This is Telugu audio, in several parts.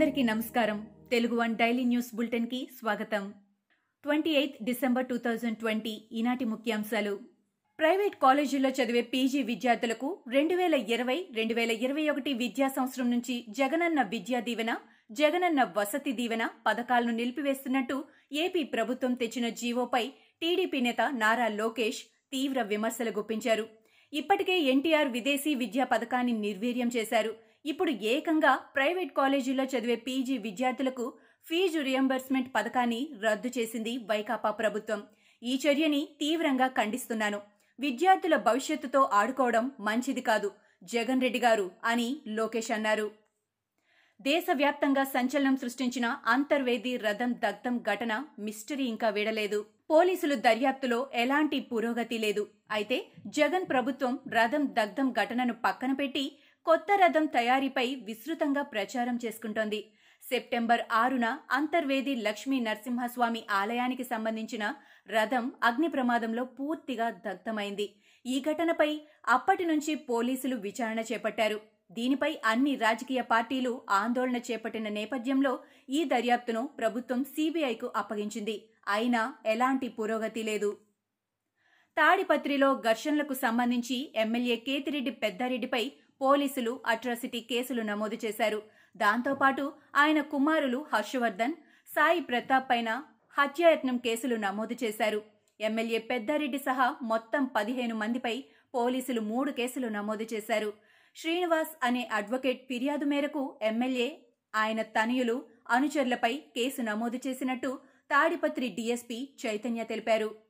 అందరికీ నమస్కారం. తెలుగు వన్ డైలీ న్యూస్ బులెటిన్కి స్వాగతం. Twenty eighth December two thousand twenty ఈనాటి ముఖ్యాంశాలు. ప్రైవేట్ కాలేజీల్లో చదివే పీజీ విద్యార్థులకు రెండు వేల ఇరవై రెండు వేల ఇరవై ఒకటి విద్యా సంవత్సరం నుంచి జగనన్న విద్యా దీవెన జగనన్న వసతి దీవెన పథకాలను నిలిపివేస్తున్నట్టు ఏపీ ప్రభుత్వం తెచ్చిన జీవోపై టీడీపీ నేత నారా లోకేష్ తీవ్ర విమర్శలు గుప్పించారు. ఇప్పటికే ఎన్టీఆర్ విదేశీ విద్యా పథకాన్ని నిర్వీర్యం చేశారు. ఇప్పుడు ఏకంగా ప్రైవేట్ కాలేజీల్లో చదివే పీజీ విద్యార్థులకు ఫీజు రియంబర్స్మెంట్ పథకాన్ని రద్దు చేసింది వైకాపా ప్రభుత్వం. ఈ చర్యని తీవ్రంగా ఖండిస్తున్నాను. విద్యార్థుల భవిష్యత్తుతో ఆడుకోవడం మంచిది కాదు జగన్ రెడ్డి గారు అని లోకేష్ అన్నారు. దేశవ్యాప్తంగా సంచలనం సృష్టించిన అంతర్వేది రథం దగ్ధం ఘటన మిస్టరీ ఇంకా వీడలేదు. పోలీసులు దర్యాప్తులో ఎలాంటి పురోగతి లేదు. అయితే జగన్ ప్రభుత్వం రథం దగ్ధం ఘటనను పక్కన పెట్టి కొత్త రథం తయారీపై విస్తృతంగా ప్రచారం చేసుకుంటోంది. సెప్టెంబర్ ఆరున అంతర్వేది లక్ష్మీ నరసింహస్వామి ఆలయానికి సంబంధించిన రథం అగ్ని ప్రమాదంలో పూర్తిగా దగ్ధమైంది. ఈ ఘటనపై అప్పటి నుంచి పోలీసులు విచారణ చేపట్టారు. దీనిపై అన్ని రాజకీయ పార్టీలు ఆందోళన చేపట్టిన నేపథ్యంలో ఈ దర్యాప్తును ప్రభుత్వం సీబీఐకు అప్పగించింది. అయినా ఎలాంటి పురోగతి లేదు. తాడిపత్రిలో ఘర్షణలకు సంబంధించి ఎమ్మెల్యే కేతిరెడ్డి పెద్దారెడ్డిపై పోలీసులు అట్రాసిటీ కేసులు నమోదు చేశారు. దాంతోపాటు ఆయన కుమారులు హర్షవర్ధన్ సాయి ప్రతాప్ పైన హత్యాయత్నం కేసులు నమోదు చేశారు. ఎమ్మెల్యే పెద్దారెడ్డి సహా మొత్తం పదిహేను మందిపై పోలీసులు మూడు కేసులు నమోదు చేశారు. శ్రీనివాస్ అనే అడ్వకేట్ ఫిర్యాదు మేరకు ఎమ్మెల్యే ఆయన తనయులు అనుచరులపై కేసు నమోదు చేసినట్టు తాడిపత్రి డీఎస్పీ చైతన్య తెలిపారు.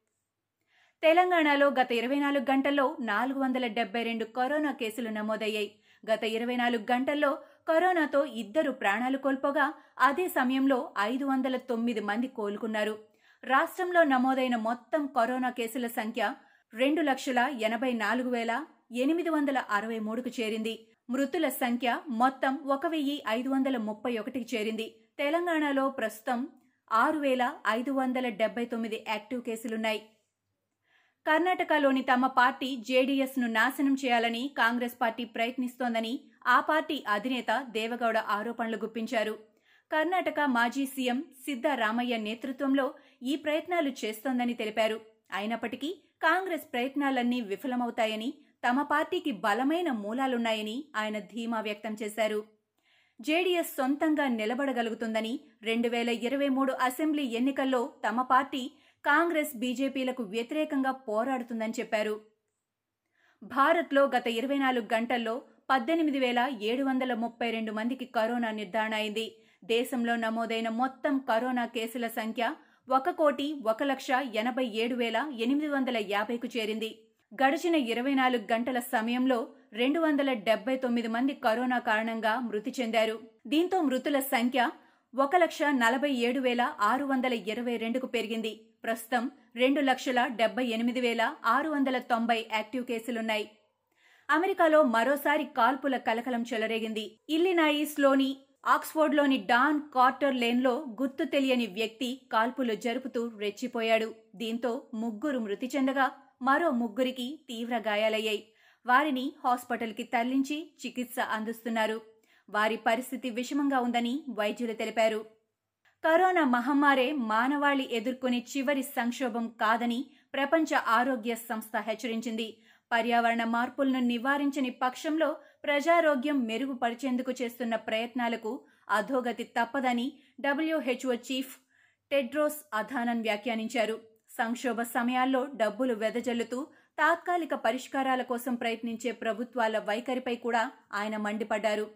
తెలంగాణలో గత ఇరవై నాలుగు గంటల్లో నాలుగు వందల డెబ్బై రెండు కరోనా కేసులు నమోదయ్యాయి. గత ఇరవై నాలుగు గంటల్లో కరోనాతో ఇద్దరు ప్రాణాలు కోల్పోగా అదే సమయంలో ఐదు వందల తొమ్మిది మంది కోలుకున్నారు. రాష్ట్రంలో నమోదైన మొత్తం కరోనా కేసుల సంఖ్య రెండు లక్షల ఎనభై నాలుగు వేల ఎనిమిది వందల అరవై మూడుకు చేరింది. మృతుల సంఖ్య మొత్తం ఒక వెయ్యి ఐదు వందల ముప్పై ఒకటికి చేరింది. తెలంగాణలో ప్రస్తుతం ఆరు వేల ఐదు వందల డెబ్బై తొమ్మిది యాక్టివ్ కేసులున్నాయి. కర్ణాటకలోని తమ పార్టీ జేడీఎస్ను నాశనం చేయాలని కాంగ్రెస్ పార్టీ ప్రయత్నిస్తోందని ఆ పార్టీ అధినేత దేవగౌడ ఆరోపణలు గుప్పించారు. కర్ణాటక మాజీ సీఎం సిద్దరామయ్య నేతృత్వంలో ఈ ప్రయత్నాలు చేస్తోందని తెలిపారు. అయినప్పటికీ కాంగ్రెస్ ప్రయత్నాలన్నీ విఫలమవుతాయని తమ పార్టీకి బలమైన మూలాలున్నాయని ఆయన ధీమా వ్యక్తం చేశారు. జేడీఎస్ సొంతంగా నిలబడగలుగుతుందని రెండు వేల ఇరవై మూడు అసెంబ్లీ ఎన్నికల్లో తమ పార్టీ కాంగ్రెస్ బీజేపీలకు వ్యతిరేకంగా పోరాడుతుందని చెప్పారు. భారత్లో గత ఇరవై నాలుగు గంటల్లో పద్దెనిమిది వేల ఏడు వందల ముప్పై రెండు మందికి కరోనా నిర్ధారణ అయింది. దేశంలో నమోదైన మొత్తం కరోనా కేసుల సంఖ్య ఒక కోటి ఒక లక్ష ఎనభై ఏడు వేల ఎనిమిది వందల యాభైకు చేరింది. గడిచిన ఇరవై నాలుగు గంటల సమయంలో రెండు వందల డెబ్బై తొమ్మిది మంది కరోనా కారణంగా మృతి చెందారు. దీంతో మృతుల సంఖ్య ఒక లక్ష నలభై ఏడు వేల ఆరు వందల ఇరవై రెండుకు పెరిగింది. ప్రస్తుతం రెండు లక్షల డెబ్బై ఎనిమిది వేల ఆరు వందల తొంభై యాక్టివ్ కేసులున్నాయి. అమెరికాలో మరోసారి కాల్పుల కలకలం చెలరేగింది. ఇల్లినాయిస్లోని ఆక్స్ఫోర్డ్లోని డాన్ కార్టర్ లేన్లో గుర్తు తెలియని వ్యక్తి కాల్పులు జరుపుతూ రెచ్చిపోయాడు. దీంతో ముగ్గురు మృతి చెందగా మరో ముగ్గురికి తీవ్ర గాయాలయ్యాయి. వారిని హాస్పిటల్కి తరలించి చికిత్స అందిస్తున్నారు. వారి పరిస్థితి విషమంగా ఉందని వైద్యులు తెలిపారు. కరోనా మహమ్మారే మానవాళి ఎదుర్కొనే చివరి సంక్షోభం కాదని ప్రపంచ ఆరోగ్య సంస్థ హెచ్చరించింది. పర్యావరణ మార్పులను నివారించని పక్షంలో ప్రజారోగ్యం మెరుగుపరిచేందుకు చేస్తున్న ప్రయత్నాలకు అధోగతి తప్పదని డబ్ల్యూహెచ్ఓ చీఫ్ టెడ్రోస్ అధానన్ వ్యాఖ్యానించారు. సంక్షోభ సమయాల్లో డబ్బులు వెదజల్లుతూ తాత్కాలిక పరిష్కారాల కోసం ప్రయత్నించే ప్రభుత్వాల వైఖరిపై కూడా ఆయన మండిపడ్డారు.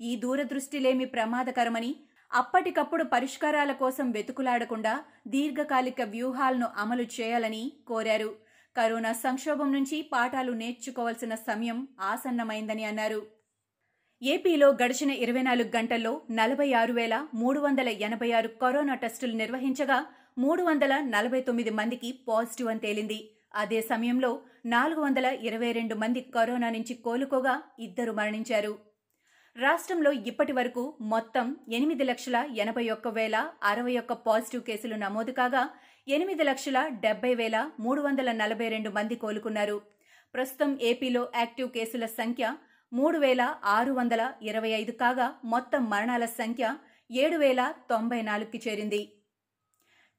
ఈ దూరదృష్టిలేమి ప్రమాదకరమని అప్పటికప్పుడు పరిష్కారాల కోసం వెతుకులాడకుండా దీర్ఘకాలిక వ్యూహాలను అమలు చేయాలని కోరారు. కరోనా సంక్షోభం నుంచి పాఠాలు నేర్చుకోవాల్సిన సమయం ఆసన్నమైందని అన్నారు. ఏపీలో గడిచిన ఇరవై నాలుగు గంటల్లో నలభై ఆరు వేల మూడు వందల ఎనభై ఆరు కరోనా టెస్టులు నిర్వహించగా మూడు వందల నలభై తొమ్మిది మందికి పాజిటివ్ అని తేలింది. అదే సమయంలో నాలుగు వందల ఇరవై రెండు మంది కరోనా నుంచి కోలుకోగా ఇద్దరు మరణించారు. రాష్ట్రంలో ఇప్పటి వరకు మొత్తం ఎనిమిది లక్షల ఎనభై ఒక్క వేల అరవై ఒక్క పాజిటివ్ కేసులు నమోదు కాగా ఎనిమిది లక్షల డెబ్బై వేల మూడు వందల నలభై రెండు మంది కోలుకున్నారు. ప్రస్తుతం ఏపీలో యాక్టివ్ కేసుల సంఖ్య మూడు వేల ఆరు వందల ఇరవై ఐదు కాగా మొత్తం మరణాల సంఖ్య ఏడు వేల తొంభై నాలుగుకి చేరింది.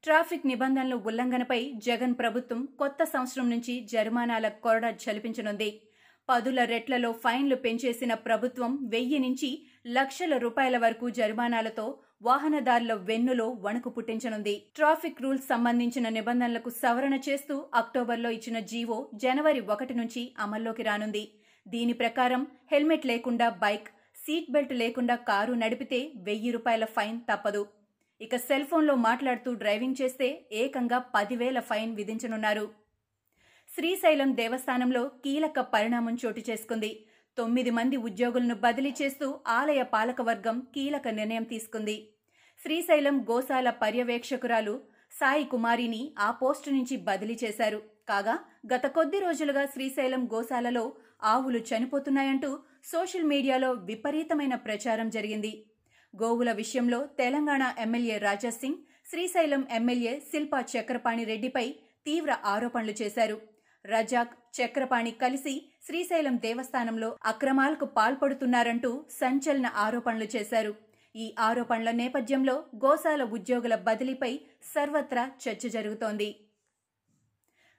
ట్రాఫిక్ నిబంధనల ఉల్లంఘనపై జగన్ ప్రభుత్వం కొత్త సంవత్సరం నుంచి జరిమానాల కొరడ చలిపించనుంది పదుల రెట్లలో ఫైన్లు పెంచేసిన ప్రభుత్వం వెయ్యి నుంచి లక్షల రూపాయల వరకు జరిమానాలతో వాహనదారుల వెన్నులో వణుకు పుట్టించనుంది. ట్రాఫిక్ రూల్స్ సంబంధించిన నిబంధనలకు సవరణ చేస్తూ అక్టోబర్లో ఇచ్చిన జీవో జనవరి ఒకటి నుంచి అమల్లోకి రానుంది. దీని ప్రకారం హెల్మెట్ లేకుండా బైక్ సీట్ బెల్ట్ లేకుండా కారు నడిపితే వెయ్యి రూపాయల ఫైన్ తప్పదు. ఇక సెల్ ఫోన్లో మాట్లాడుతూ డ్రైవింగ్ చేస్తే ఏకంగా పదివేల ఫైన్ విధించనున్నారు. శ్రీశైలం దేవస్థానంలో కీలక పరిణామం చోటు చేసుకుంది. తొమ్మిది మంది ఉద్యోగులను బదిలీ చేస్తూ ఆలయ పాలకవర్గం కీలక నిర్ణయం తీసుకుంది. శ్రీశైలం గోశాల పర్యవేక్షకురాలు సాయి కుమారిని ఆ పోస్టు నుంచి బదిలీ చేశారు. కాగా గత కొద్ది రోజులుగా శ్రీశైలం గోశాలలో ఆవులు చనిపోతున్నాయంటూ సోషల్ మీడియాలో విపరీతమైన ప్రచారం జరిగింది. గోవుల విషయంలో తెలంగాణ ఎమ్మెల్యే రాజాసింగ్ శ్రీశైలం ఎమ్మెల్యే శిల్పా చక్రపాణి రెడ్డిపై తీవ్ర ఆరోపణలు చేశారు. రజాక్ చక్రపాణి కలిసి శ్రీశైలం దేవస్థానంలో అక్రమాలకు పాల్పడుతున్నారంటూ సంచలన ఆరోపణలు చేశారు. ఈ ఆరోపణల నేపథ్యంలో గోశాల ఉద్యోగుల బదిలీపై సర్వత్రా చర్చ జరుగుతోంది.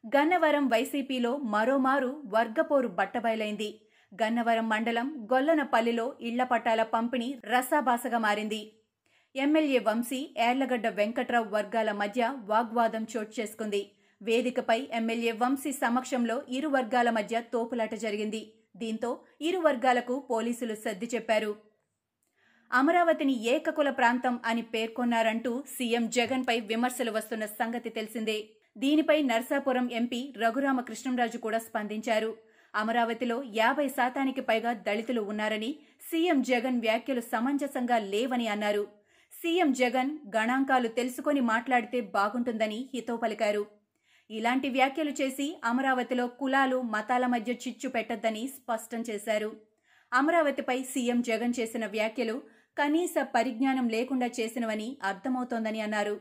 గన్నవరం వైసీపీలో మరోమారు వర్గపోరు బట్టబయలైంది. గన్నవరం మండలం గొల్లనపల్లిలో ఇళ్ళ పట్టాల పంపిణీ రసాభాసగా మారింది. ఎమ్మెల్యే వంశీ ఏర్లగడ్డ వెంకట్రావు వర్గాల మధ్య వాగ్వాదం చోటు చేసుకుంది. వేదికపై ఎమ్మెల్యే వంశీ సమక్షంలో ఇరు వర్గాల మధ్య తోపులాట జరిగింది. దీంతో ఇరు వర్గాలకు పోలీసులు సర్ది చెప్పారు. అమరావతిని ఏకకుల ప్రాంతం అని పేర్కొన్నారంటూ సీఎం జగన్పై విమర్శలు వస్తున్న సంగతి తెలిసిందే. దీనిపై నర్సాపురం ఎంపీ రఘురామకృష్ణంరాజు కూడా స్పందించారు. అమరావతిలో యాభై శాతానికి పైగా దళితులు ఉన్నారని సీఎం జగన్ వ్యాఖ్యలు సమంజసంగా లేవని అన్నారు. సీఎం జగన్ గణాంకాలు తెలుసుకొని మాట్లాడితే బాగుంటుందని హితో పలికారు. ఇలాంటి వ్యాఖ్యలు చేసి అమరావతిలో కులాలు మతాల మధ్య చిచ్చు పెట్టొద్దని స్పష్టం చేశారు. అమరావతిపై సీఎం జగన్ చేసిన వ్యాఖ్యలు కనీస పరిజ్ఞానం లేకుండా చేసినవని అర్థమవుతోందని అన్నారు.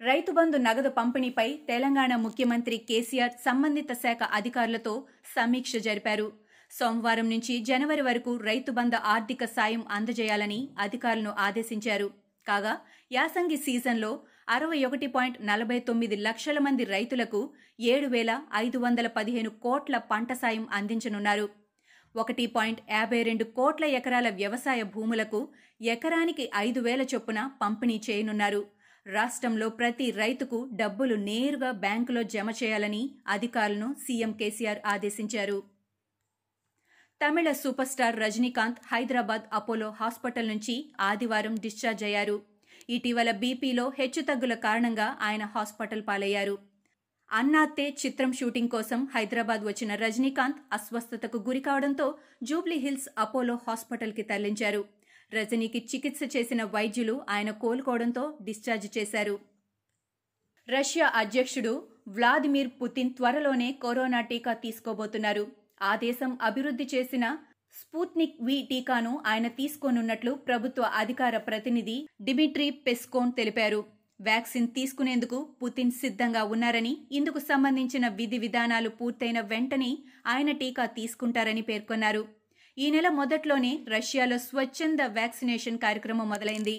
రైతు బంధు నగదు పంపిణీపై తెలంగాణ ముఖ్యమంత్రి కేసీఆర్ సంబంధిత శాఖ అధికారులతో సమీక్ష జరిపారు. సోమవారం నుంచి జనవరి వరకు రైతుబంధు ఆర్థిక సాయం అందజేయాలని అధికారులను ఆదేశించారు. కాగా యాసంగి సీజన్లో అరవై ఒకటి పాయింట్ నలభై తొమ్మిది లక్షల మంది రైతులకు ఏడు వేల ఐదు వందల పదిహేను కోట్ల పంట సాయం అందించనున్నారు. ఒకటి పాయింట్ యాభై రెండు కోట్ల ఎకరాల వ్యవసాయ భూములకు ఎకరానికి ఐదు వేల చొప్పున పంపిణీ చేయనున్నారు. రాష్ట్రంలో ప్రతి రైతుకు డబ్బులు నేరుగా బ్యాంకులో జమ చేయాలని అధికారులను సీఎం కేసీఆర్ ఆదేశించారు. Tamil super star Rajinikanth Hyderabad Apollo hospital నుంచి ఆదివారం డిశ్చార్జ్ అయ్యారు. ఇటీవల బీపీలో హెచ్చుతగ్గుల కారణంగా ఆయన హాస్పిటల్ పాలయ్యారు. అన్నాత్తే చిత్రం షూటింగ్ కోసం హైదరాబాద్ వచ్చిన రజనీకాంత్ అస్వస్థతకు గురికావడంతో జూబ్లీహిల్స్ అపోలో హాస్పిటల్కి తరలించారు. రజనీకి చికిత్స చేసిన వైద్యులు ఆయన కోలుకోవడంతో డిశ్చార్జ్ చేశారు. రష్యా అధ్యక్షుడు వ్లాదిమిర్ పుతిన్ త్వరలోనే కరోనా టీకా తీసుకోబోతున్నారు. ఆ దేశం అభివృద్ధి చేసిన స్పుత్నిక్ వి టీకాను ఆయన తీసుకోనున్నట్లు ప్రభుత్వ అధికార ప్రతినిధి డిమిట్రీ పెస్కోన్ తెలిపారు. వ్యాక్సిన్ తీసుకునేందుకు పుతిన్ సిద్ధంగా ఉన్నారని ఇందుకు సంబంధించిన విధి విధానాలు పూర్తయిన వెంటనే ఆయన టీకా తీసుకుంటారని పేర్కొన్నారు. ఈ నెల మొదట్లోనే రష్యాలో స్వచ్ఛంద వ్యాక్సినేషన్ కార్యక్రమం మొదలైంది.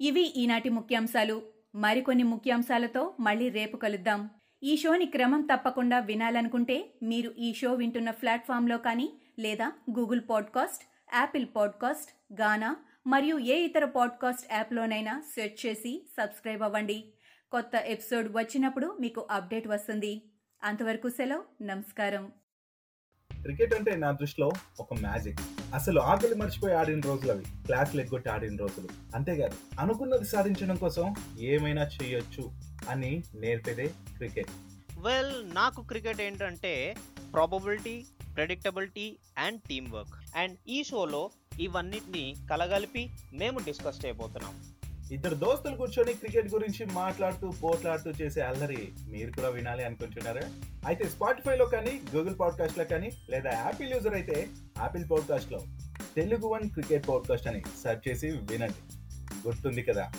ఇవి ఈనాటి ముఖ్యాంశాలు. మరికొన్ని ముఖ్యాంశాలతో మళ్ళీ రేపు కలుద్దాం. ఈ షోని క్రమం తప్పకుండా వినాలనుకుంటే మీరు ఈ షో వింటున్న ప్లాట్ఫామ్లో కానీ లేదా Google podcast Apple podcast Gaana మరియు ఏ ఇతర పాడ్కాస్ట్ యాప్లోనైనా సెర్చ్ చేసి సబ్స్క్రైబ్ అవ్వండి. కొత్త ఎపిసోడ్ వచ్చినప్పుడు మీకు అప్డేట్ వస్తుంది. అంతవరకు సెలవు నమస్కారం. క్రికెట్ అంటే నా దృష్టిలో ఒక మ్యాజిక్ అసలు ఆకలి మర్చిపోయి ఆడిన రోజులు అవి. క్లాసులు ఎగ్గొట్టి ఆడిన రోజులు. అంతేకాదు అనుకున్నది సాధించడం కోసం ఏమైనా చేయొచ్చు అని నేర్పేదే క్రికెట్ వెల్ నాకు క్రికెట్ ఏంటంటే probability predictability and team work and ఈ షోలో ఇవన్నిటిని కలగలిపి మేము డిస్కస్ చేయబోతున్నాం. ఇద్దరు దోస్తులు కూర్చొని క్రికెట్ గురించి మాట్లాడుతూ పోట్లాడుతూ చేసే అల్లరి మీరు కూడా వినాలి అనుకుంటున్నారా? అయితే స్పాటిఫైలో కానీ గూగుల్ పాడ్కాస్ట్లో కానీ లేదా యాపిల్ యూజర్ అయితే యాపిల్ పాడ్కాస్ట్లో తెలుగు వన్ క్రికెట్ పాడ్కాస్ట్ అని సెర్చ్ చేసి వినండి. గుర్తుంది కదా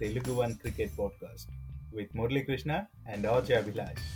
Telugu one cricket podcast with Murali Krishna and RJ Abhilash.